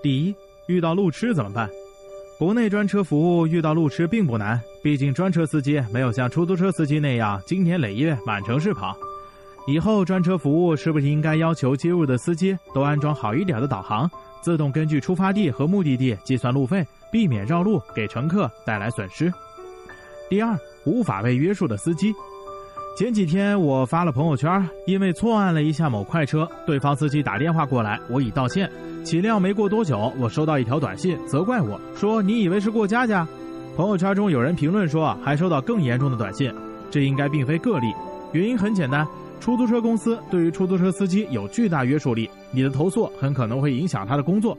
第一，遇到路痴怎么办？国内专车服务遇到路痴并不难，毕竟专车司机没有像出租车司机那样经年累月满城市跑。以后专车服务是不是应该要求接入的司机都安装好一点的导航，自动根据出发地和目的地计算路费，避免绕路给乘客带来损失？第二，无法被约束的司机。前几天我发了朋友圈，因为错按了一下某快车，对方司机打电话过来，我已道歉。岂料没过多久，我收到一条短信，责怪我说：“你以为是过家家？”朋友圈中有人评论说，还收到更严重的短信。这应该并非个例，原因很简单，出租车公司对于出租车司机有巨大约束力，你的投诉很可能会影响他的工作。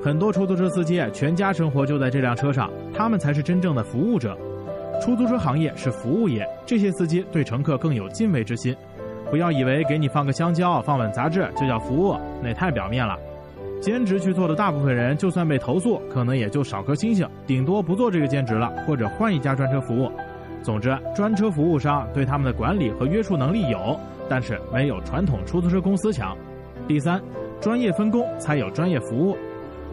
很多出租车司机全家生活就在这辆车上，他们才是真正的服务者。出租车行业是服务业，这些司机对乘客更有敬畏之心。不要以为给你放个香蕉、放本杂志就叫服务，那太表面了。兼职去做的大部分人，就算被投诉，可能也就少颗星星，顶多不做这个兼职了，或者换一家专车服务。总之，专车服务商对他们的管理和约束能力有，但是没有传统出租车公司强。第三，专业分工才有专业服务。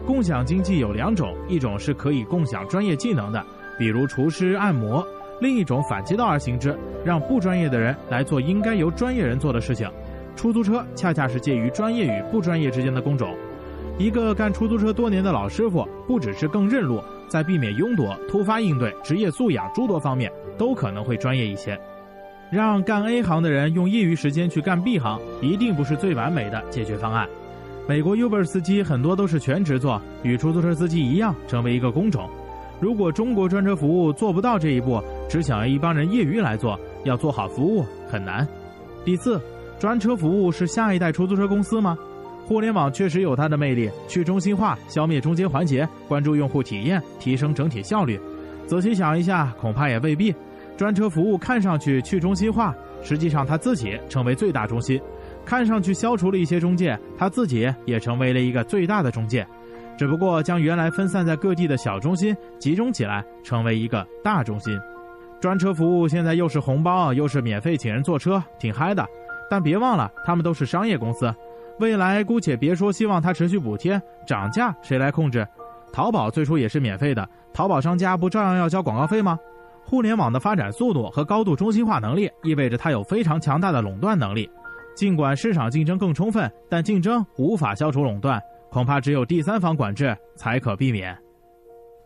共享经济有两种，一种是可以共享专业技能的。比如厨师、按摩，另一种反其道而行之，让不专业的人来做应该由专业人做的事情。出租车恰恰是介于专业与不专业之间的工种。一个干出租车多年的老师傅，不只是更认路，在避免拥堵、突发应对、职业素养诸多方面，都可能会专业一些。让干 A 行的人用业余时间去干 B 行，一定不是最完美的解决方案。美国 Uber 司机很多都是全职做，与出租车司机一样，成为一个工种。如果中国专车服务做不到这一步，只想要一帮人业余来做，要做好服务很难。第四，专车服务是下一代出租车公司吗？互联网确实有它的魅力，去中心化，消灭中间环节，关注用户体验，提升整体效率。仔细想一下，恐怕也未必。专车服务看上去去中心化，实际上它自己成为最大中心；看上去消除了一些中介，它自己也成为了一个最大的中介。只不过将原来分散在各地的小中心集中起来，成为一个大中心。专车服务现在又是红包，又是免费请人坐车，挺嗨的。但别忘了，他们都是商业公司。未来姑且别说希望它持续补贴，涨价谁来控制？淘宝最初也是免费的，淘宝商家不照样要交广告费吗？互联网的发展速度和高度中心化能力，意味着它有非常强大的垄断能力。尽管市场竞争更充分，但竞争无法消除垄断。恐怕只有第三方管制才可避免。